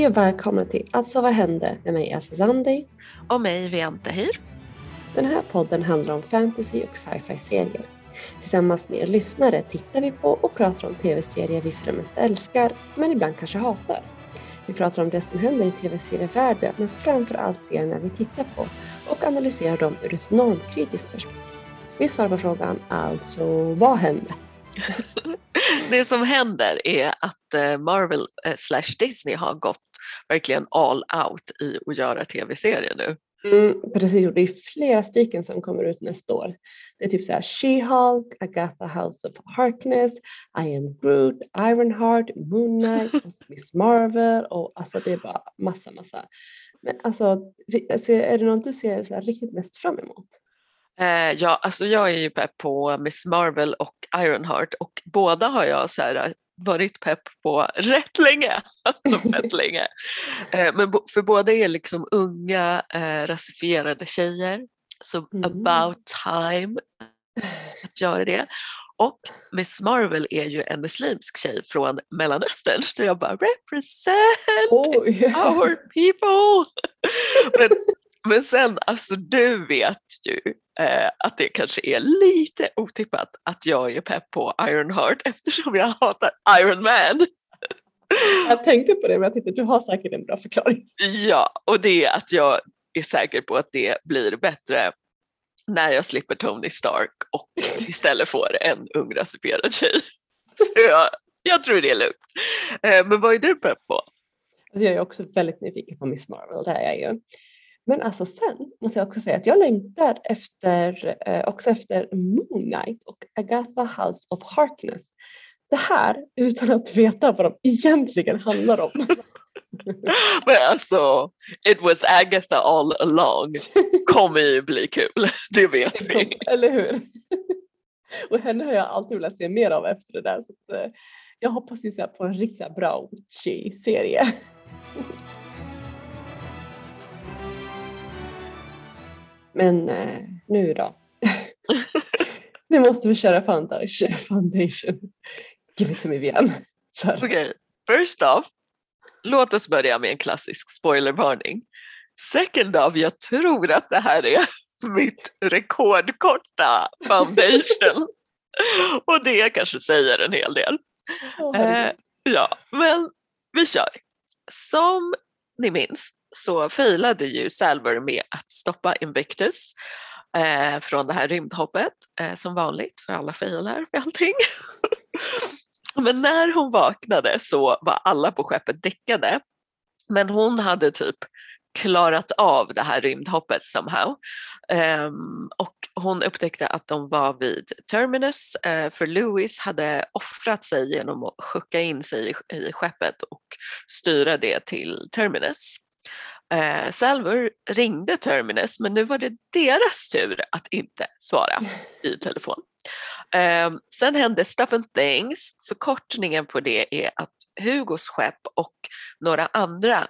Hej och välkomna till Alltså vad hände med mig Elsa Zandi. Och mig Viante Hir. Den här podden handlar om fantasy och sci-fi serier. Tillsammans med er lyssnare tittar vi på och pratar om tv-serier vi främst älskar, men ibland kanske hatar. Vi pratar om det som händer i tv-serievärlden, men framför allt serierna vi tittar på och analyserar dem ur ett normkritiskt perspektiv. Vi svarar på frågan alltså, vad hände? Det som händer är att eh, Marvel eh, slash Disney har gått verkligen all out i att göra tv-serier nu. Mm, precis, och det är flera stycken som kommer ut nästa år. Det är typ så här She-Hulk, Agatha House of Harkness, I am Groot, Ironheart, Moon Knight, Miss Marvel och alltså det är bara massa, massa. Men alltså, alltså är det något du ser så riktigt mest fram emot? Eh, ja, alltså jag är ju pepp på Miss Marvel och Ironheart och båda har jag så här eh, varit pepp på rätt länge. Alltså rätt länge. Eh, men för båda är liksom unga eh, rasifierade tjejer. Så mm. about time att göra det. Och Miss Marvel är ju en muslimsk tjej från Mellanöstern så jag bara represent oh, yeah. our people. men, men sen alltså du vet ju eh, att det kanske är lite otippat att jag är pepp på Ironheart eftersom jag hatar Iron Man. Jag tänkte på det men jag tänkte du har säkert en bra förklaring. Ja, och det är att jag är säker på att det blir bättre när jag slipper Tony Stark och istället får en ung rasifierad tjej. Så jag, jag tror det är lugnt. Eh, men vad är du pepp på? Alltså jag är också väldigt nyfiken på Miss Marvel, det är jag ju. Men alltså sen måste jag också säga att jag längtar efter, eh, också efter Moon Knight och Agatha House of Harkness. Det här utan att veta vad de egentligen handlar om. Men alltså, it was Agatha all along kommer ju bli kul, det vet vi. Eller hur? Och henne har jag alltid velat se mer av efter det där så att, eh, jag hoppas på en riktigt bra Witchy-serie. Men eh, nu då? nu måste vi köra foundation. foundation. Give it to me igen. Okej, okay. first off, låt oss börja med en klassisk spoilervarning. Second off, jag tror att det här är mitt rekordkorta foundation. Och det kanske säger en hel del. Oh, eh, ja, men vi kör. Som ni minns så failade ju Salver med att stoppa Invictus eh, från det här rymdhoppet eh, som vanligt för alla failar med allting. Men när hon vaknade så var alla på skeppet däckade. Men hon hade typ klarat av det här rymdhoppet somehow. Um, och hon upptäckte att de var vid Terminus uh, för Lewis hade offrat sig genom att skicka in sig i, i skeppet och styra det till Terminus. Eh, Salver ringde Terminus men nu var det deras tur att inte svara i telefon. Eh, sen hände Stuff and Things. Förkortningen på det är att Hugos skepp och några andra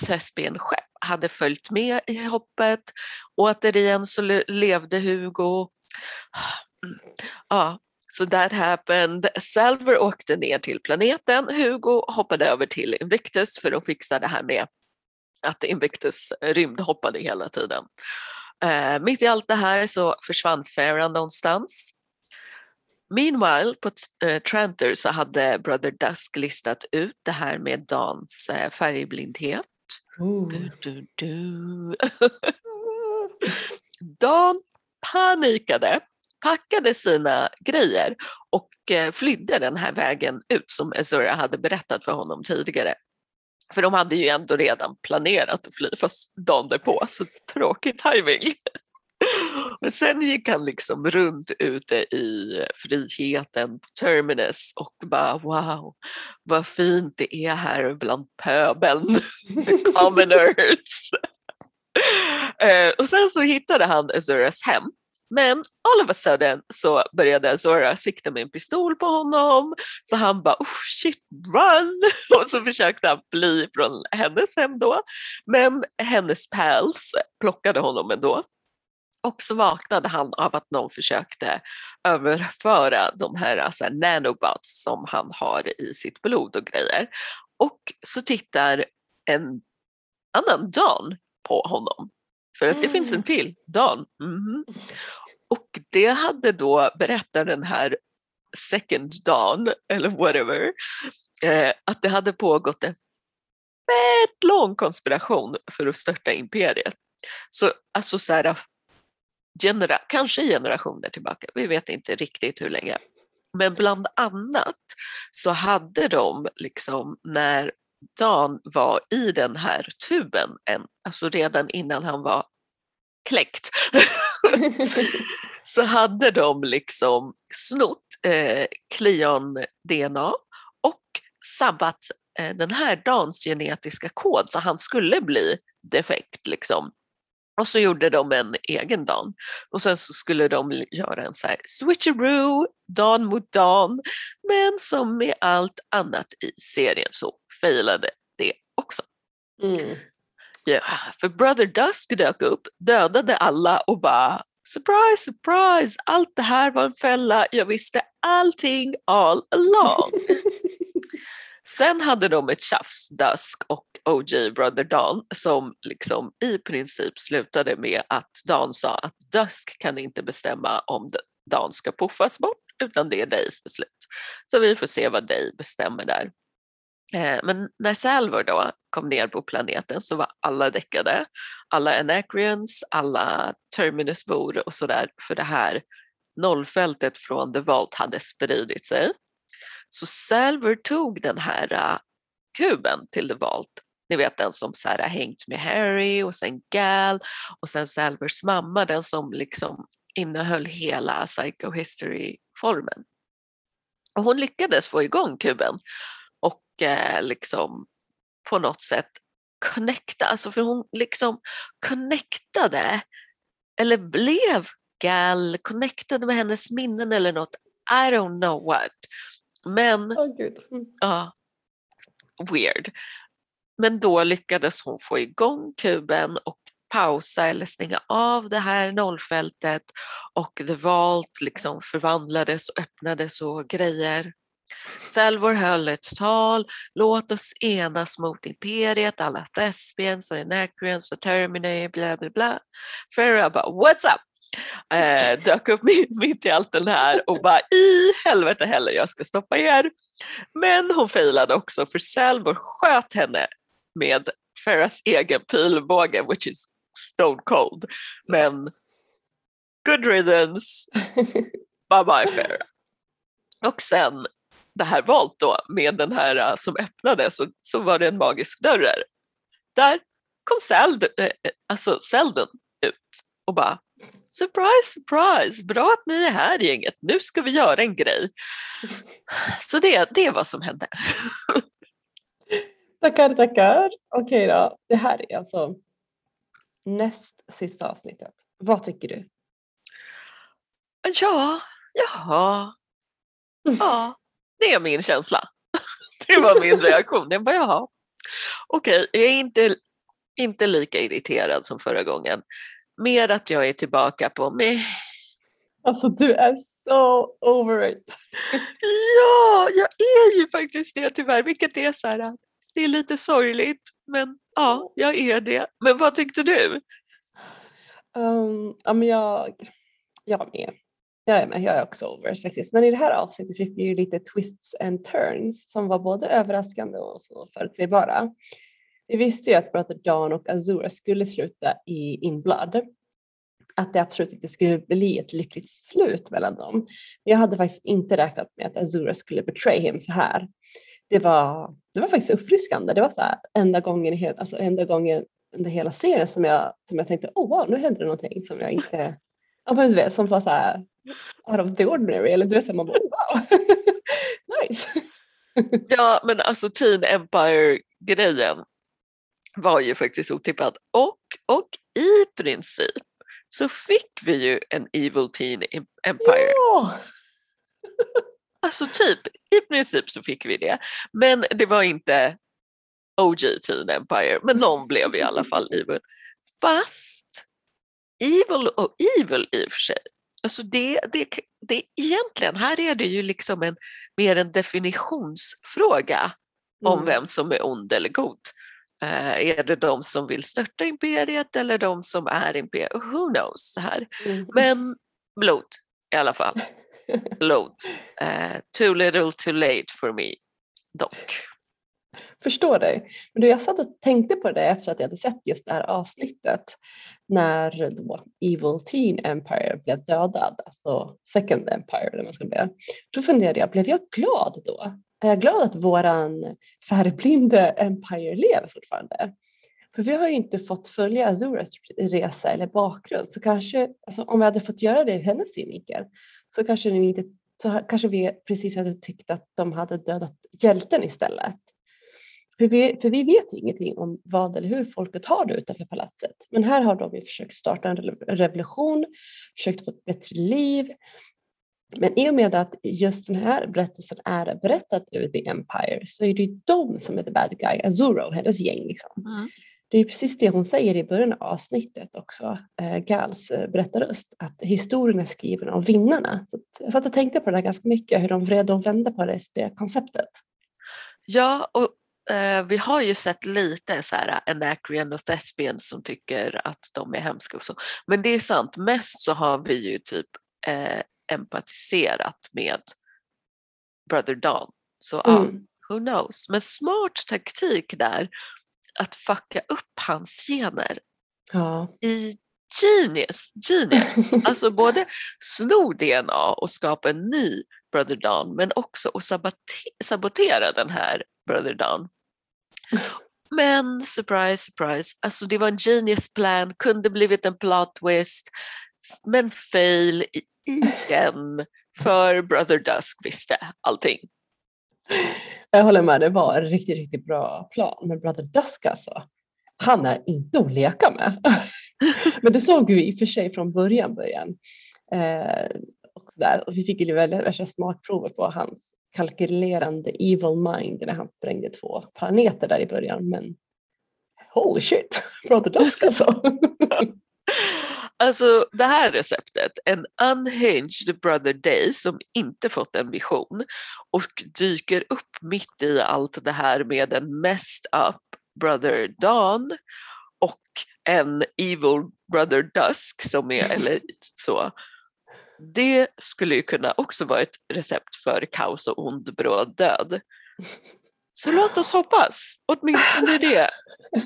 Thespian-skepp hade följt med i hoppet. Återigen så levde Hugo. Ja, så so that happened. Salver åkte ner till planeten. Hugo hoppade över till Invictus för att fixa det här med att Invictus rymdhoppade hela tiden. Eh, mitt i allt det här så försvann Farah någonstans. Meanwhile på eh, Tranter så hade Brother Dusk listat ut det här med Dans eh, färgblindhet. Du, du, du. Dan panikade, packade sina grejer och eh, flydde den här vägen ut som Ezura hade berättat för honom tidigare. För de hade ju ändå redan planerat att fly fast dagen därpå, så tråkig timing. Men sen gick han liksom runt ute i friheten på Terminus och bara wow, vad fint det är här bland pöbeln, the commoners. Eh, och sen så hittade han Azuras hem men all of a sudden så började Zora sikta med en pistol på honom så han bara oh shit run och så försökte han fly från hennes hem då. Men hennes pals plockade honom ändå. Och så vaknade han av att någon försökte överföra de här alltså, nanobots som han har i sitt blod och grejer. Och så tittar en annan Dan på honom. För att det finns en Mm. till Dan. Mhm. Och det hade då berättaren här Second Dawn eller whatever eh, att det hade pågått en fett lång konspiration för att störta imperiet. Så alltså så här, genera, kanske generationer tillbaka, vi vet inte riktigt hur länge. Men bland annat så hade de liksom när Dan var i den här tuben, en, alltså redan innan han var kläckt, så hade de liksom snott eh, Cleon-DNA och sabbat eh, den här Dans genetiska kod så han skulle bli defekt. Liksom. Och så gjorde de en egen Dan. Och sen så skulle de göra en så här switcheroo, Dan mot Dan. Men som med allt annat i serien så failade det också. Mm. Ja, för Brother Dusk dök upp, dödade alla och bara surprise, surprise, allt det här var en fälla, jag visste allting all along. Sen hade de ett tjafs, Dusk och OG Brother Dawn, som liksom i princip slutade med att Dawn sa att Dusk kan inte bestämma om D- Dawn ska puffas bort, utan det är Days beslut. Så vi får se vad Day bestämmer där. Eh, men när Salvor då kom ner på planeten så var alla däckade. Alla Anacreons, alla Terminusbor och sådär. För det här nollfältet från The Vault hade spridit sig. Så Salvor tog den här uh, kuben till The Vault. Ni vet den som så här, har hängt med Harry och sen Gal och sen Salvors mamma, den som liksom innehöll hela Psycho History-formen. Och hon lyckades få igång kuben eh, liksom på något sätt connecta, alltså för hon liksom connectade eller blev Gal, connectade med hennes minnen eller något, I don't know what. Men. Mm. Ja, weird. Men då lyckades hon få igång kuben och pausa eller stänga av det här nollfältet och The Vault liksom förvandlades och öppnades och grejer. Salvor höll ett tal, låt oss enas mot imperiet, alla Thespians och Anacreons och Terminae, bla bla bla. Farah bara what's up? Eh, dök upp mitt, i allt den här och bara i helvete heller jag ska stoppa er. Men hon failade också för Salvor sköt henne med Farahs egen pilbåge which is stone cold. Men good riddance, bye bye Farah. Och sen det här valt då med den här uh, som öppnades så, så var det en magisk dörr där. Kom Seld, eh, alltså Seldon ut och bara surprise, surprise, bra att ni är här gänget, nu ska vi göra en grej. Så det, det är vad som hände. Tackar, tackar. Okej då. Det här är alltså näst sista avsnittet. Vad tycker du? Ja, jaha, ja, det är min känsla. Det var min reaktion. Jag bara, jaha. Okej, jag är inte, inte lika irriterad som förra gången. Mer att jag är tillbaka på meh. Alltså du är så over it. Ja, jag är ju faktiskt det tyvärr, vilket är så här, det är lite sorgligt, men ja, jag är det. Men vad tyckte du? Um, ja, men jag, jag med. Jag är med, jag är också over faktiskt. Men i det här avsnittet fick vi ju lite twists and turns som var både överraskande och så förutsägbara. Vi visste ju att Brother Dawn och Azura skulle sluta i In Blood. Att det absolut inte skulle bli ett lyckligt slut mellan dem. Men jag hade faktiskt inte räknat med att Azura skulle betray him så här. Det var, det var faktiskt uppfriskande. Det var så här enda gången, i hela- alltså enda gången under hela serien som jag, som jag tänkte, oh wow, nu händer det någonting som jag inte, ja, men du vet, som var så här out of the ordinary. Eller du vet, man bara, wow, nice. Ja, men alltså Teen Empire-grejen var ju faktiskt otippad. Och, och i princip så fick vi ju en Evil Teen Em- Empire. Ja. Alltså typ, i princip så fick vi det. Men det var inte OG Teen Empire, men någon blev i alla fall evil. Fast evil och evil i och för sig. Alltså det, det, det egentligen, här är det ju liksom en mer en definitionsfråga om Mm. vem som är ond eller god. Eh, är det de som vill störta imperiet eller de som är imperiet? Who knows? Så här. Mm. Men blod i alla fall. Blod. Eh, too little too late for me dock. Förstår dig. Men du, jag satt och tänkte på det efter att jag hade sett just det här avsnittet när då Evil Teen Empire blev dödad, alltså Second Empire eller man ska säga. Då funderade jag, blev jag glad då? Är jag glad att våran färgblinde Empire lever fortfarande? För vi har ju inte fått följa Azuras resa eller bakgrund så kanske, alltså om vi hade fått göra det i hennes synvinkel så kanske, vi inte, så kanske vi precis hade tyckt att de hade dödat hjälten istället. För vi, för vi vet ju ingenting om vad eller hur folket har det utanför palatset. Men här har de ju försökt starta en revolution, försökt få ett bättre liv. Men i och med att just den här berättelsen är berättad över The Empire så är det ju de som är the bad guy, Azuro hennes gäng. Liksom. Mm. Det är precis det hon säger i början av avsnittet också, äh, Gals äh, berättarröst, att historien är skriven av vinnarna. Så jag satt och tänkte på det där ganska mycket, hur de vred och vände på det, det konceptet. Ja, och eh, vi har ju sett lite så här Anacreon och Thespian som tycker att de är hemska och så. Men det är sant, mest så har vi ju typ eh, empatiserat med Brother Don. Så Mm. who knows. Men smart taktik där att fucka upp hans gener Ja. i genius. genius. Alltså både sno DNA och skapa en ny Brother Don men också att sabote- sabotera den här Brother Down. Men surprise, surprise, alltså det var en genius plan, kunde blivit en plot twist men fail igen för Brother Dusk visste allting. Jag håller med, det var en riktigt, riktigt bra plan. Men Brother Dusk alltså, han är inte att leka med. Men det såg vi i och för sig från början, början. Eh, och, där. och vi fick ju väldigt värsta smakprovet på hans kalkylerande evil mind när han sprängde två planeter där i början. Men holy shit, Brother Dusk alltså. Alltså det här receptet, en unhinged brother day som inte fått en vision och dyker upp mitt i allt det här med en messed up brother Dawn och en evil brother Dusk som är, eller så. Det skulle ju kunna också vara ett recept för kaos och ond bråd död. Så låt oss hoppas, åtminstone det.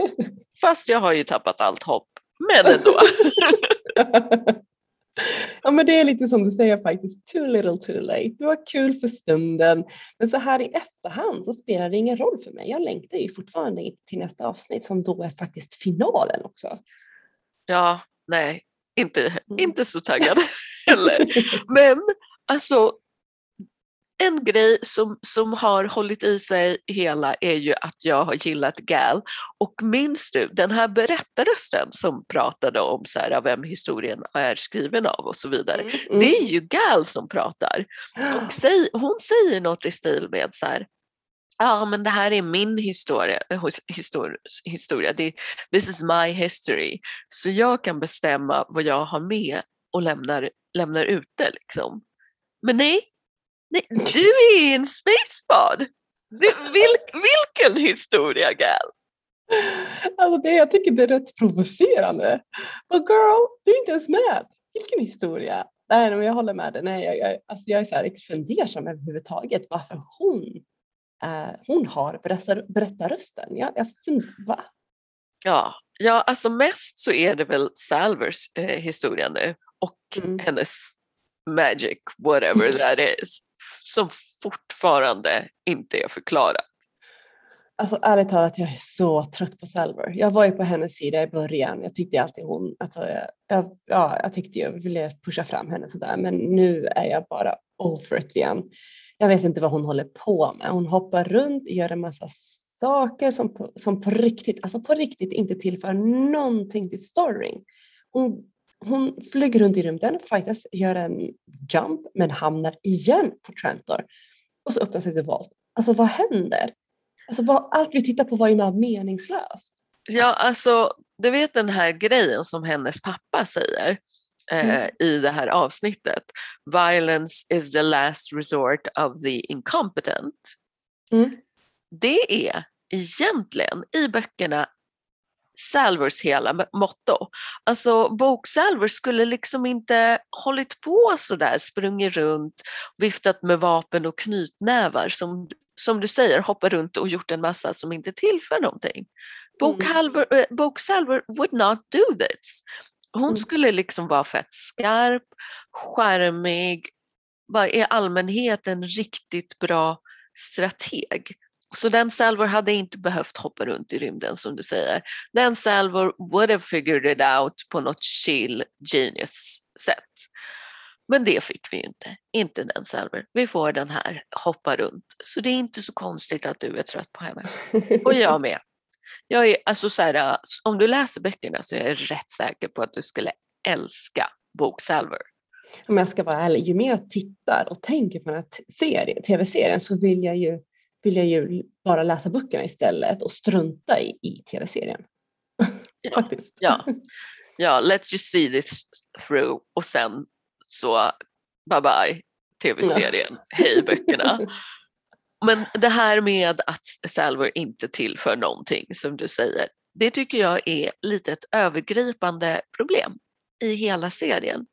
Fast jag har ju tappat allt hopp, men ändå. ja men det är lite som du säger faktiskt, too little too late. Det var kul för stunden men så här i efterhand så spelar det ingen roll för mig. Jag längtar ju fortfarande till nästa avsnitt som då är faktiskt finalen också. Ja, nej, inte, inte så taggad heller. Men alltså en grej som, som har hållit i sig hela är ju att jag har gillat Gal. Och minns du den här berättarrösten som pratade om så här, vem historien är skriven av och så vidare. Mm. Det är ju Gal som pratar. Och säg, hon säger något i stil med så här, ja men det här är min historia, histor, historia. Det, this is my history. Så jag kan bestämma vad jag har med och lämnar, lämnar ute liksom. Men nej, nej du är i en spacebad. Vil, vilken historia Gal? Alltså det, jag tycker det är rätt provocerande. But girl, du är inte ens med. Vilken historia. Nej, men jag håller med dig. Nej, jag, jag, alltså jag är så här fundersam överhuvudtaget varför hon, eh, hon har berättar, berättarrösten. Jag, jag va? Ja, ja, alltså mest så är det väl Salvers eh, historia nu och Mm. hennes magic, whatever that is, som fortfarande inte är förklarat. Alltså ärligt talat, jag är så trött på Salver. Jag var ju på hennes sida i början. Jag tyckte alltid hon, alltså, jag, jag, ja, jag tyckte jag ville pusha fram henne sådär, men nu är jag bara over it igen. Jag vet inte vad hon håller på med. Hon hoppar runt, gör en massa saker som på, som på riktigt, alltså på riktigt inte tillför någonting till storyn. Hon, hon flyger runt i rymden, fightas, gör en jump, men hamnar igen på Trantor. Och så öppnar sig The Vault. Alltså vad händer? Alltså vad, allt vi tittar på var ju mer meningslöst. Ja, alltså du vet den här grejen som hennes pappa säger Mm. i det här avsnittet. Violence is the last resort of the incompetent. Mm. Det är egentligen i böckerna Salvers hela motto. Alltså bok Salvers skulle liksom inte hållit på sådär, sprungit runt, viftat med vapen och knytnävar som, som du säger, hoppat runt och gjort en massa som inte tillför någonting. Bok, mm. Halver, äh, bok Salver would not do this. Hon mm. skulle liksom vara fett skarp, charmig, bara i allmänhet en riktigt bra strateg. Så den Salvor hade inte behövt hoppa runt i rymden som du säger. Den Salvor would have figured it out på något chill genius sätt. Men det fick vi ju inte, inte den Salvor. Vi får den här hoppa runt. Så det är inte så konstigt att du är trött på henne. Och jag med. Jag är, alltså så här, om du läser böckerna så är jag rätt säker på att du skulle älska bok Salvor. Om jag ska vara ärlig, ju mer jag tittar och tänker på den här tv-serien så vill jag ju vill jag ju bara läsa böckerna istället och strunta i, i tv-serien. Ja, Faktiskt. Ja. ja, let's just see this through och sen så bye bye tv-serien, ja. hej böckerna. Men det här med att Salver inte tillför någonting som du säger, det tycker jag är lite ett övergripande problem i hela serien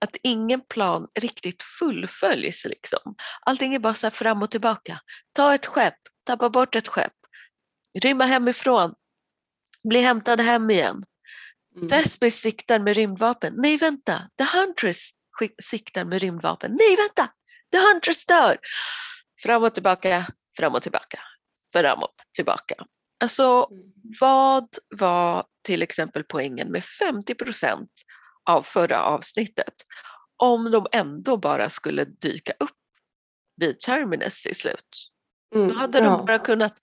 att ingen plan riktigt fullföljs. Liksom. Allting är bara så fram och tillbaka. Ta ett skepp, tappa bort ett skepp, rymma hemifrån, bli hämtad hem igen. Mm. Vesper siktar med rymdvapen. Nej vänta, The Huntress siktar med rymdvapen. Nej vänta, The Huntress dör. Fram och tillbaka, fram och tillbaka, fram och tillbaka. Alltså mm. vad var till exempel poängen med 50 procent av förra avsnittet om de ändå bara skulle dyka upp vid Terminus till slut. Mm, Då hade ja. de bara kunnat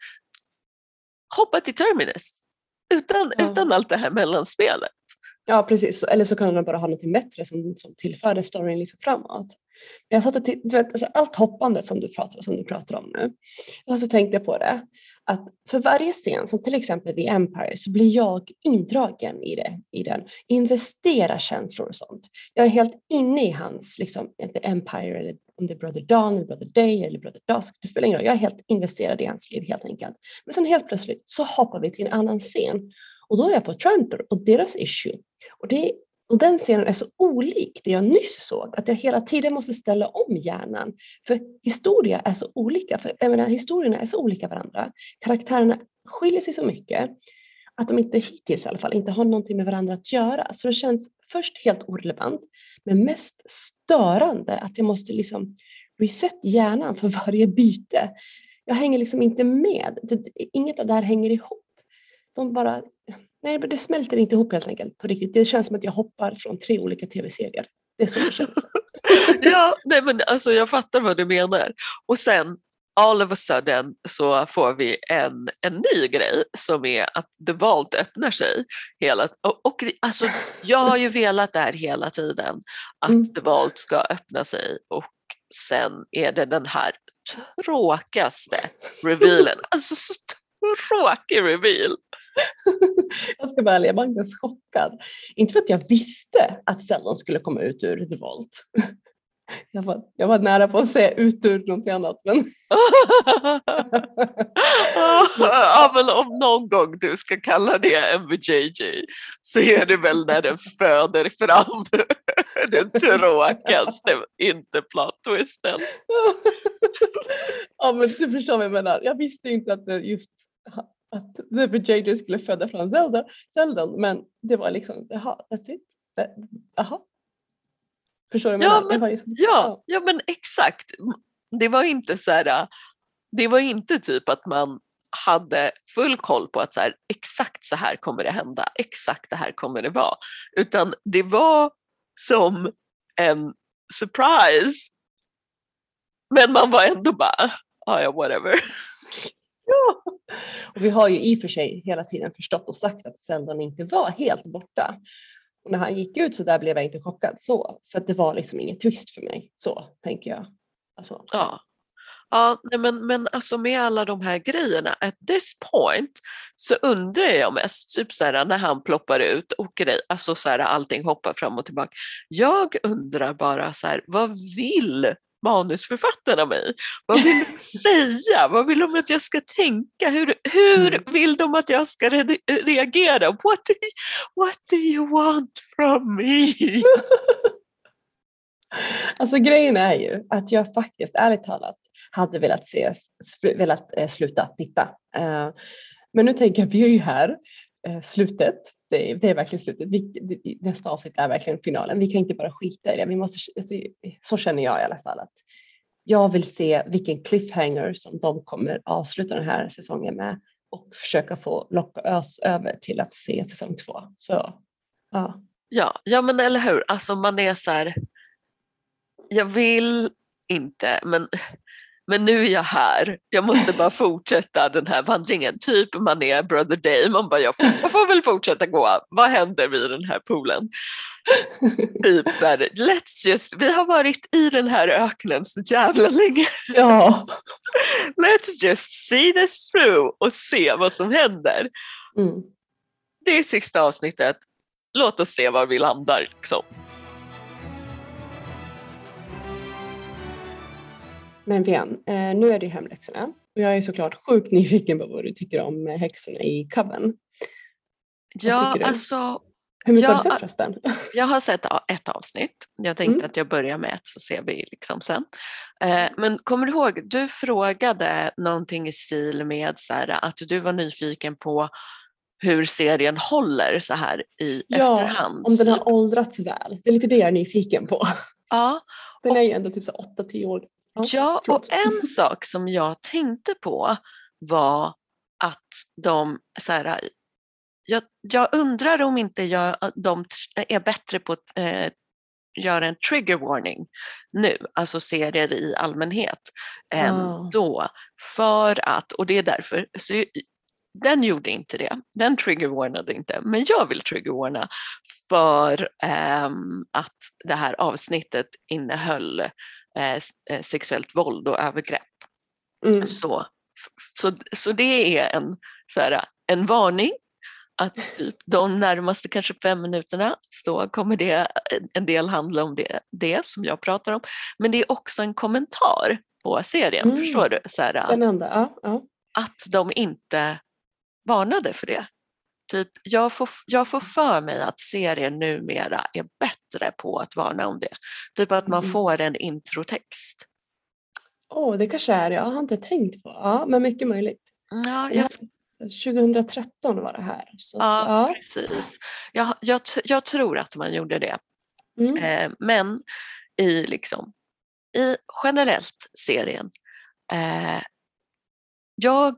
hoppa till Terminus utan, ja. utan allt det här mellanspelet. Ja precis, eller så kan de bara ha något bättre som, som tillför storyn liksom framåt. Jag satt och du vet, alltså allt hoppandet som du pratar, som du pratar om nu, och så tänkte jag på det, att för varje scen, som till exempel The Empire, så blir jag indragen i, det, i den, investerar känslor och sånt. Jag är helt inne i hans, liksom, The Empire, eller om det är Brother Dawn, eller Brother Day eller Brother Dusk, det spelar ingen roll, jag är helt investerad i hans liv helt enkelt. Men sen helt plötsligt så hoppar vi till en annan scen och då är jag på Trantor och deras issue. Och, det, och den scenen är så olik det jag nyss såg, att jag hela tiden måste ställa om hjärnan. För historia är så olika, för jag menar, historierna är så olika varandra. Karaktärerna skiljer sig så mycket att de inte hittills i alla fall inte har någonting med varandra att göra. Så det känns först helt orelevant, men mest störande att jag måste liksom reset hjärnan för varje byte. Jag hänger liksom inte med. Inget av det här hänger ihop. De bara Nej, men det smälter inte ihop helt enkelt på riktigt. Det känns som att jag hoppar från tre olika tv-serier. Det är så det känns. ja, nej men alltså jag fattar vad du menar. Och sen all of a sudden så får vi en, en ny grej som är att The Vault öppnar sig. Hela, och, och alltså, jag har ju velat det här hela tiden, att mm. The Vault ska öppna sig och sen är det den här tråkigaste revealen. Alltså så tråkig reveal. jag ska vara ärlig, jag var ens chockad. Inte för att jag visste att Ceylon skulle komma ut ur The Vault. Jag var, jag var nära på att säga ut ur någonting annat. Men... ja, men om någon gång du ska kalla det MVJJ så är det väl när den föder fram den tråkigaste inte plot-twisten. ja men du förstår vad jag menar. Jag visste inte att det just att The JJ skulle föda från Zelda, Zeldon, men det var liksom, jaha, that's it. Jaha. Förstår du? Ja men, liksom, ja, ja men exakt. Det var inte så här, det var inte typ att man hade full koll på att så här, exakt så här kommer det hända, exakt det här kommer det vara. Utan det var som en surprise. Men man var ändå bara, ah, ja whatever. Ja. Och vi har ju i och för sig hela tiden förstått och sagt att Seldon inte var helt borta. Och när han gick ut så där blev jag inte chockad så, för att det var liksom ingen twist för mig. Så tänker jag. Alltså. Ja. Ja, men, men alltså med alla de här grejerna, at this point så undrar jag mest, typ så här, när han ploppar ut och grej, alltså så här, allting hoppar fram och tillbaka. Jag undrar bara så här, vad vill manusförfattarna mig? Vad vill de säga? Vad vill de att jag ska tänka? Hur, hur Mm. vill de att jag ska re reagera? What do, you, what do you want from me? Alltså grejen är ju att jag faktiskt ärligt talat hade velat se, velat eh, sluta titta. Eh, men nu tänker jag, vi är ju här, Eh, slutet, det är, det är verkligen slutet. Vi, nästa avsnitt är verkligen finalen. Vi kan inte bara skita i det. Vi måste, alltså, så känner jag i alla fall. att Jag vill se vilken cliffhanger som de kommer avsluta den här säsongen med och försöka få locka oss över till att se säsong två. Så ja. Ja, ja men eller hur, alltså man är så här, jag vill inte men, men nu är jag här, jag måste bara fortsätta den här vandringen. Typ man är Brother Day, man bara jag får, jag får väl fortsätta gå, vad händer vid den här poolen? Typ så här, let's just, vi har varit i den här öknen så jävla länge, ja. let's just see this through och se vad som händer. Mm. Det är sista avsnittet, låt oss se var vi landar. Liksom. Men Vian, eh, nu är det hemläxorna och jag är såklart sjukt nyfiken på vad du tycker om eh, häxorna i Coven. Ja, alltså Hur mycket Ja, har du sett förresten? Jag har sett ett avsnitt. Jag tänkte Mm. att jag börjar med ett så ser vi liksom sen. Eh, men kommer du ihåg, du frågade någonting i stil med så här, att du var nyfiken på hur serien håller så här i Ja, efterhand. om den typ. har åldrats väl. Det är lite det jag är nyfiken på. Ja, Den är ju ändå typ så 8-10 år. Ja, och en sak som jag tänkte på var att de så här, jag, jag undrar om inte jag, de är bättre på att eh, göra en trigger warning nu, alltså serier i allmänhet, än Ah. då. För att, och det är därför, så den gjorde inte det, den trigger warnade inte, men jag vill trigger warna för ehm, att det här avsnittet innehöll eh, eh, sexuellt våld och övergrepp. Mm. Så, så, så det är en, så här, en varning att typ de närmaste kanske fem minuterna så kommer det en del handla om det, det som jag pratar om. Men det är också en kommentar på serien, Mm. förstår du? Så här, Spännande. Ja, ja. att de inte varnade för det. Typ, jag, får, jag får för mig att serien numera är bättre på att varna om det. Typ att man Mm. får en introtext. Åh, det kanske är det. Jag har inte tänkt på. Ja, men mycket möjligt. Ja, Ja. jag 2013 var det här. Så Ja, att, ja. precis. Jag, jag, jag tror att man gjorde det. Mm. Eh, men i, liksom, i generellt serien, eh, jag,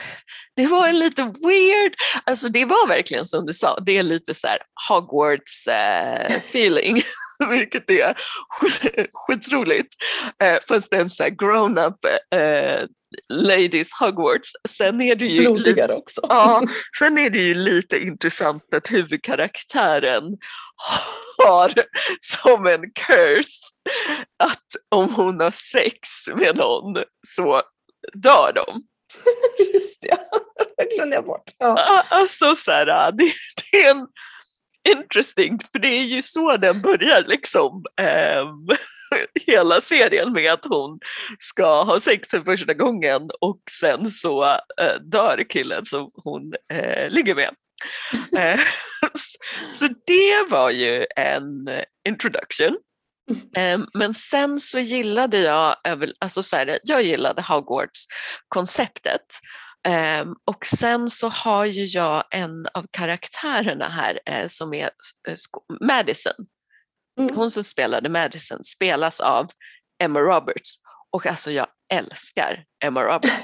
det var en lite weird, alltså det var verkligen som du sa, det är lite så Hogwarts eh, feeling, vilket är sk- skitroligt. Eh, fast det är en så grown-up eh, ladies Hogwarts. Sen är det ju lite Blodigare också. Ja, sen är det ju lite intressant att huvudkaraktären har som en curse att om hon har sex med någon så dör de. Just det, jag glömde jag bort. Ja. Alltså så här, det, det är en interesting, för det är ju så den börjar liksom. ehm, hela serien med att hon ska ha sex för första gången och sen så eh, dör killen som hon eh, ligger med. Eh, så det var ju en introduction. Ehm, Men sen så gillade jag, alltså så här, jag gillade Hogwarts-konceptet. Ehm, och sen så har ju jag en av karaktärerna här eh, som är eh, Madison. Mm. Hon som spelade Madison spelas av Emma Roberts. Och alltså jag älskar Emma Roberts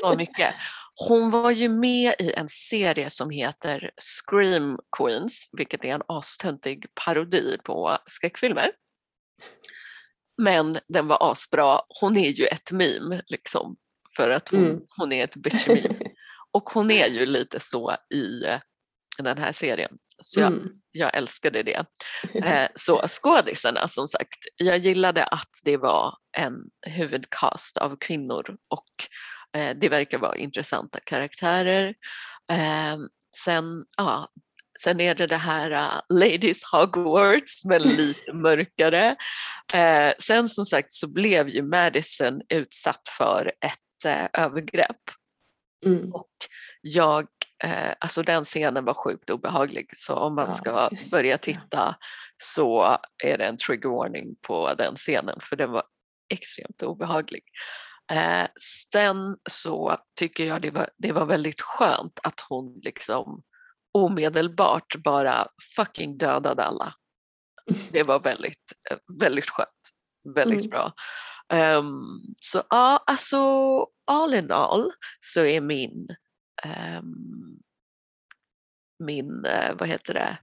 så mycket. Hon var ju med i en serie som heter Scream Queens, vilket är en astöntig parodi på skräckfilmer. Men den var asbra. Hon är ju ett meme liksom, för att hon, Mm. hon är ett bitch meme. Och hon är ju lite så i den här serien. Så jag, Mm. jag älskade det. Eh, så skådisarna som sagt, jag gillade att det var en huvudcast av kvinnor och eh, det verkar vara intressanta karaktärer. Eh, sen, ja, sen är det det här uh, Ladies Hogwarts men lite mörkare. Uh, sen som sagt så blev ju Madison utsatt för ett uh, övergrepp Mm. och jag, eh, alltså den scenen var sjukt obehaglig så om man ska börja titta så är det en trigger warning på den scenen för den var extremt obehaglig. Eh, sen så tycker jag det var, det var väldigt skönt att hon liksom omedelbart bara fucking dödade alla. Det var väldigt, eh, väldigt skönt. Väldigt Mm. bra. Ehm, så ja, alltså all in all så är min ehm, min, eh, vad heter det?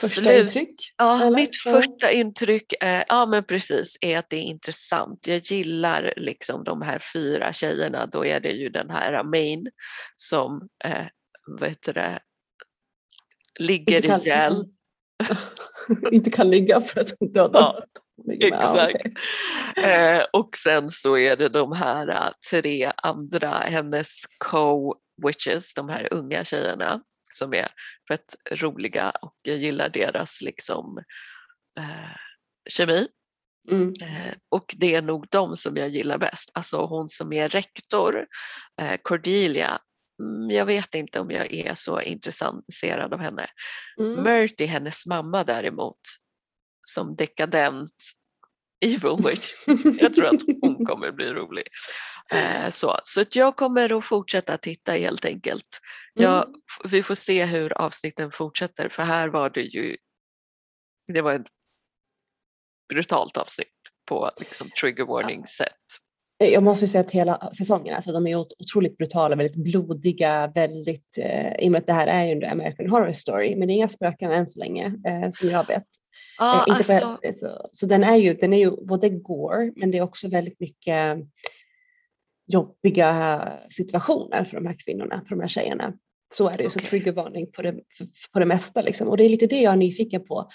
Första Slut- intryck? Ja, eller? mitt första intryck, eh, ja men precis, är att det är intressant. Jag gillar liksom de här fyra tjejerna, då är det ju den här Main som, eh, vad heter det, ligger Inte kan- ihjäl. inte kan ligga för att hon dödar. Ja, exakt. okej. Eh, och sen så är det de här eh, tre andra, hennes co-witches, de här unga tjejerna som är fett roliga och jag gillar deras liksom eh, kemi. Mm. Eh, och det är nog de som jag gillar bäst. Alltså hon som är rektor, eh, Cordelia, mm, jag vet inte om jag är så intresserad av henne. Mm. Murty, hennes mamma däremot, som dekadent evil witch. Jag tror att hon kommer bli rolig. Eh, så så att jag kommer att fortsätta titta helt enkelt. Jag, Mm. vi får se hur avsnitten fortsätter för här var det ju det var ett brutalt avsnitt på liksom trigger warning sätt. Jag måste ju säga att hela säsongen, alltså de är ot- otroligt brutala, väldigt blodiga, väldigt, eh, i och med att det här är ju en American Horror Story, men det är inga spöken än så länge, eh, som jag vet. Ja, Eh, inte på alltså, ett- så, så den är ju, den är ju både gore, men det är också väldigt mycket jobbiga situationer för de här kvinnorna, för de här tjejerna. Så är det ju, så Okej. triggervarning på det, på det mesta liksom. Och det är lite det jag är nyfiken på,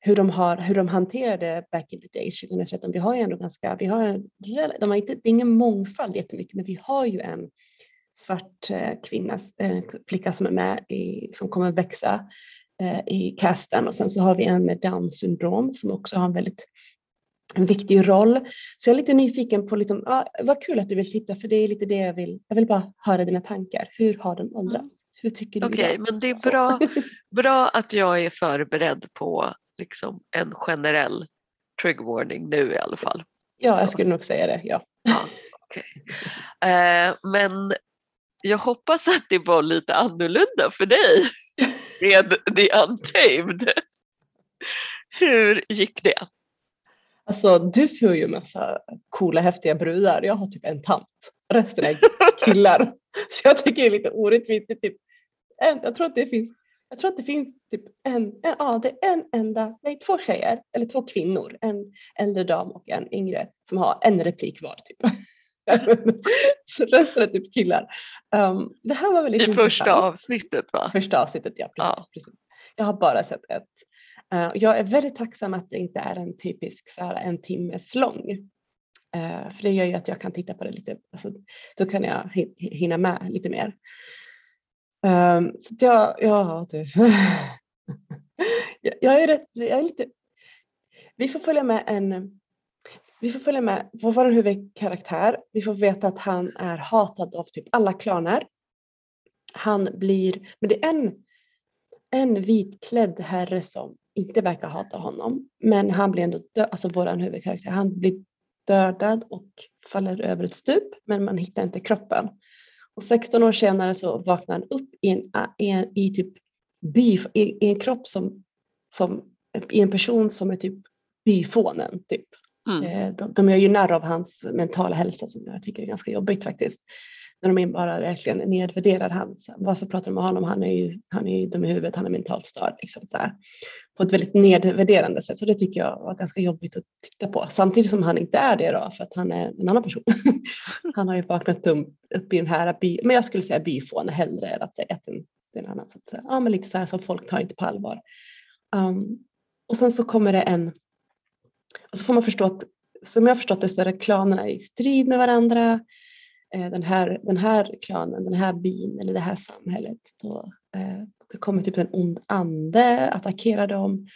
hur de, har, hur de hanterade back in the days 2013. Vi har ju ändå ganska, vi har en, de har inte, det är ingen mångfald jättemycket, men vi har ju en svart eh, kvinna, eh, flicka som är med i, som kommer växa eh, i casten och sen så har vi en med down syndrom som också har en väldigt en viktig roll. Så jag är lite nyfiken på, liksom, ah, vad kul att du vill titta för det är lite det jag vill, jag vill bara höra dina tankar. Hur har den åldrats? Hur tycker du Okej, idag? men det är bra, bra att jag är förberedd på liksom, en generell trigger warning nu i alla fall. Ja, Så. jag skulle nog säga det, ja. Ja, okej. eh, men jag hoppas att det var lite annorlunda för dig med The Untamed. Hur gick det? Alltså du får ju massa coola häftiga brudar. Jag har typ en tant. Resten är killar. Så jag tycker det är lite orättvist. Det Typ en, jag tror att det finns jag tror att det finns typ en, en, ja, det är en enda, nej två tjejer eller två kvinnor, en äldre dam och en yngre som har en replik var typ. Så resten är typ killar. Um, det här var väldigt I första intressant. avsnittet va? Första avsnittet, ja. Precis, Ja. precis. Jag har bara sett ett. Eh, jag är väldigt tacksam att det inte är en typisk så här, en timmes lång. Eh, för det gör ju att jag kan titta på det lite, alltså, då kan jag hinna med lite mer. Ehm, så att jag, ja, du. jag, jag är rätt, jag är lite, vi får följa med en, vi får följa med på vår huvudkaraktär. Vi får veta att han är hatad av typ alla klaner. Han blir, men det är en, en vitklädd herre som inte verkar hata honom. Men han blir ändå död, alltså våran huvudkaraktär, han blir dödad och faller över ett stup men man hittar inte kroppen. Och 16 år senare så vaknar han upp i en, i en i typ by, i, i en kropp som, som, i en person som är typ byfånen. Typ. Mm. Eh, De, de gör ju narr av hans mentala hälsa som jag tycker är ganska jobbigt faktiskt. När de bara verkligen nedvärderar hans, varför pratar de med honom, han är ju, han är ju dum i huvudet, han är mentalt störd. Liksom så här. På ett väldigt nedvärderande sätt, så det tycker jag var ganska jobbigt att titta på. Samtidigt som han inte är det då, för att han är en annan person. han har ju vaknat upp, i den här by, men jag skulle säga byfåne hellre än att säga att den, den är annan. Så att, ja, men lite så här som folk tar inte på allvar. Um, och sen så kommer det en, och så får man förstå att, som jag har förstått det så är klanerna i strid med varandra eh, den, här, den här klanen, den här byn eller det här samhället. Då eh, det kommer typ en ond ande, attackerar dem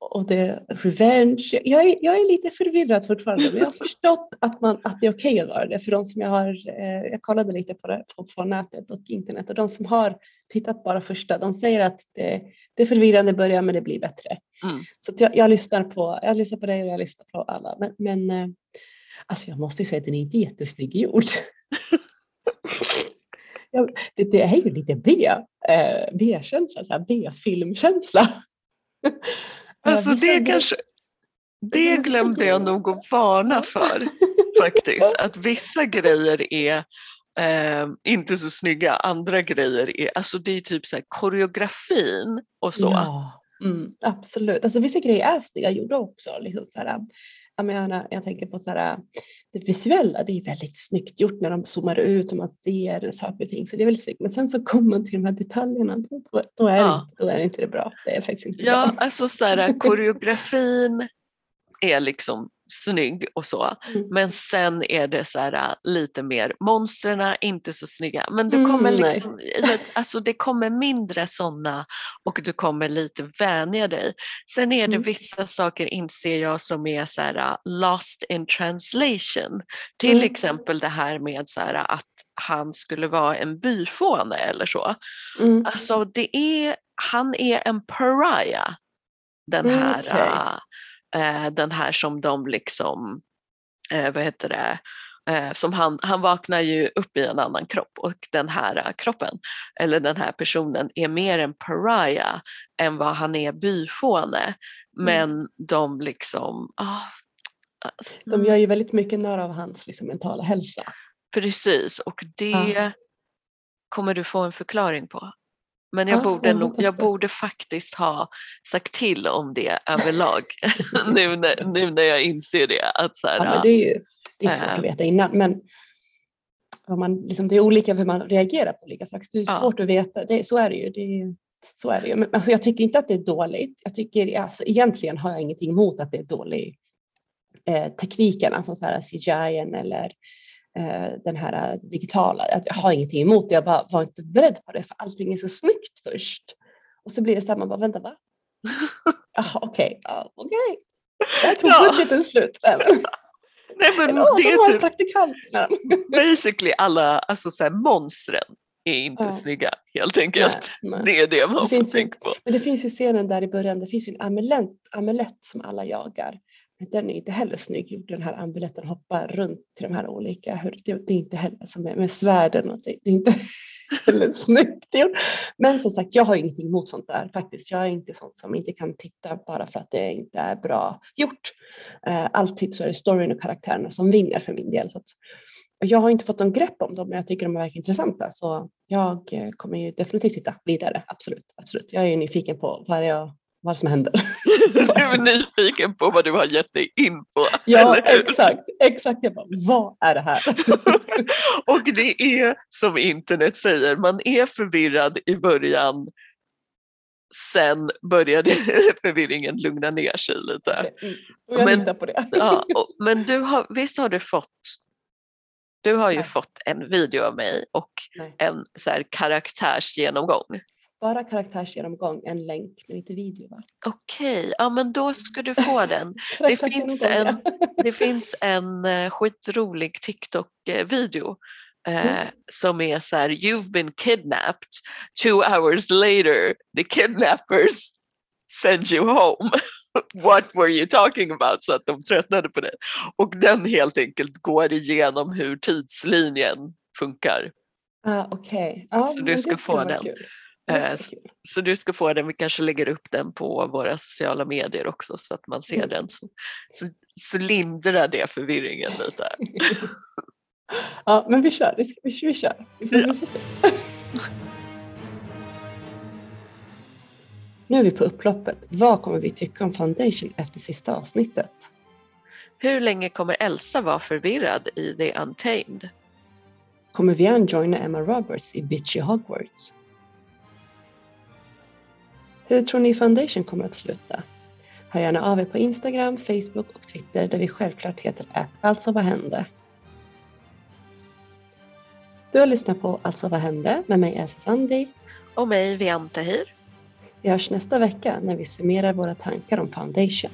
och det är revenge. Jag är, jag är lite förvirrad fortfarande men jag har förstått att, man, att det är okej okay att vara det för de som jag har, eh, jag kollade lite på det på, på, nätet och internet och de som har tittat bara första de säger att det, det är förvirrande i början men det blir bättre. Mm. Så jag, jag, lyssnar på, jag lyssnar på dig och jag lyssnar på alla men, men alltså jag måste ju säga att den är inte jättesnygg gjord. det, det, är ju lite B, eh, B-känsla, B-filmkänsla. Alltså det kanske, det glömde jag nog att varna för faktiskt. Att vissa grejer är eh, inte så snygga, andra grejer är, alltså det är typ så här, koreografin och så. Ja, mm, absolut. Alltså vissa grejer är snygga gjorda också. Liksom så här, jag, jag tänker på så här, det visuella, det är väldigt snyggt gjort när de zoomar ut och man ser saker och ting. Så det är väldigt snyggt. Men sen så kommer man till de här detaljerna, då, då, är, ja. det, då är inte det bra. Det är faktiskt inte ja, bra. alltså så här, koreografin är liksom snygg och så. Mm. Men sen är det så här, äh, lite mer, monstren inte så snygga. Men du kommer mm, liksom, alltså det kommer mindre sådana och du kommer lite vänja dig. Sen är det mm. vissa saker inser jag som är så här, äh, lost in translation. Till mm. exempel det här med så här, att han skulle vara en byfåne eller så. Mm. Alltså det är, han är en pariah den mm, här okay eh, den här som de liksom, eh, vad heter det, eh, som han, han vaknar ju upp i en annan kropp och den här eh, kroppen eller den här personen är mer en pariah än vad han är byfåne. Mm. Men mm. de liksom, ah, de gör ju väldigt mycket narr av hans liksom, mentala hälsa. Precis och det ah. kommer du få en förklaring på. Men jag, ja, borde, nog, jag borde faktiskt ha sagt till om det överlag nu, när, nu när jag inser det. Att så här, ja, det är ju det är svårt äh, att veta innan men man, liksom, det är olika hur man reagerar på olika saker. Det är ja. svårt att veta, det, så är det ju. Det så är det ju. Men, alltså, jag tycker inte att det är dåligt. Jag tycker, alltså, egentligen har jag ingenting emot att det är dålig eh, tekniken, alltså så här CGI eller Eh, den här eh, digitala. Jag har ingenting emot det, jag bara var inte beredd på det för allting är så snyggt först. Och så blir det så här, man bara vänta va? Jaha okej, okay. okej. Där tog ja. budgeten slut. Nej, men oh, det de är typ praktikanterna. basically alla alltså så här, monstren är inte ja. snygga helt enkelt. Nej, nej. Det är det man det får tänka på. Men det finns ju scenen där i början, det finns ju en amulett, amulett som alla jagar den är inte heller snygg Den här amuletten hoppar runt till de här olika, det är inte heller som med, med svärden och det, är inte heller snyggt gjort. Men som sagt, jag har ingenting emot sånt där faktiskt. Jag är inte sån som inte kan titta bara för att det inte är bra gjort. Eh, alltid så är det storyn och karaktärerna som vinner för min del. Så att, jag har inte fått någon grepp om dem, men jag tycker de verkar intressanta så jag eh, kommer ju definitivt titta vidare. Absolut, absolut. Jag är nyfiken på vad jag vad som händer. du är nyfiken på vad du har gett dig in på. Ja, exakt. exakt. Jag bara, vad är det här? och det är som internet säger, man är förvirrad i början. Sen började förvirringen lugna ner sig lite. Okay. Mm. jag men, på det. ja, och, men du har, visst har du fått du har ju Nej. fått en video av mig och Nej. en så här karaktärsgenomgång bara karaktärsgenomgång, en länk men inte video. Okej, okay. ja men då ska du få den. det, finns en, det finns en uh, skitrolig TikTok-video uh, mm. som är så här, you've been kidnapped, two hours later the kidnappers send you home. What were you talking about? Så att de tröttnade på det. Och den helt enkelt går igenom hur tidslinjen funkar. Ah, Okej, okay. ah, så du ska få den. Kul. Eh, så, så, du ska få den, vi kanske lägger upp den på våra sociala medier också så att man ser mm. den. Så, så, så lindrar det förvirringen lite. ja men vi kör, vi, vi, vi kör. Vi får, ja. Nu är vi på upploppet. Vad kommer vi tycka om Foundation efter sista avsnittet? Hur länge kommer Elsa vara förvirrad i The Untamed? Kommer Vian joina Emma Roberts i Bitchy Hogwarts? Hur tror ni Foundation kommer att sluta? Hör gärna av er på Instagram, Facebook och Twitter där vi självklart heter att alltså vad hände? Du har lyssnat på Alltså vad hände med mig Elsa Sandi. Och mig Vian Tahir. Vi hörs nästa vecka när vi summerar våra tankar om foundation.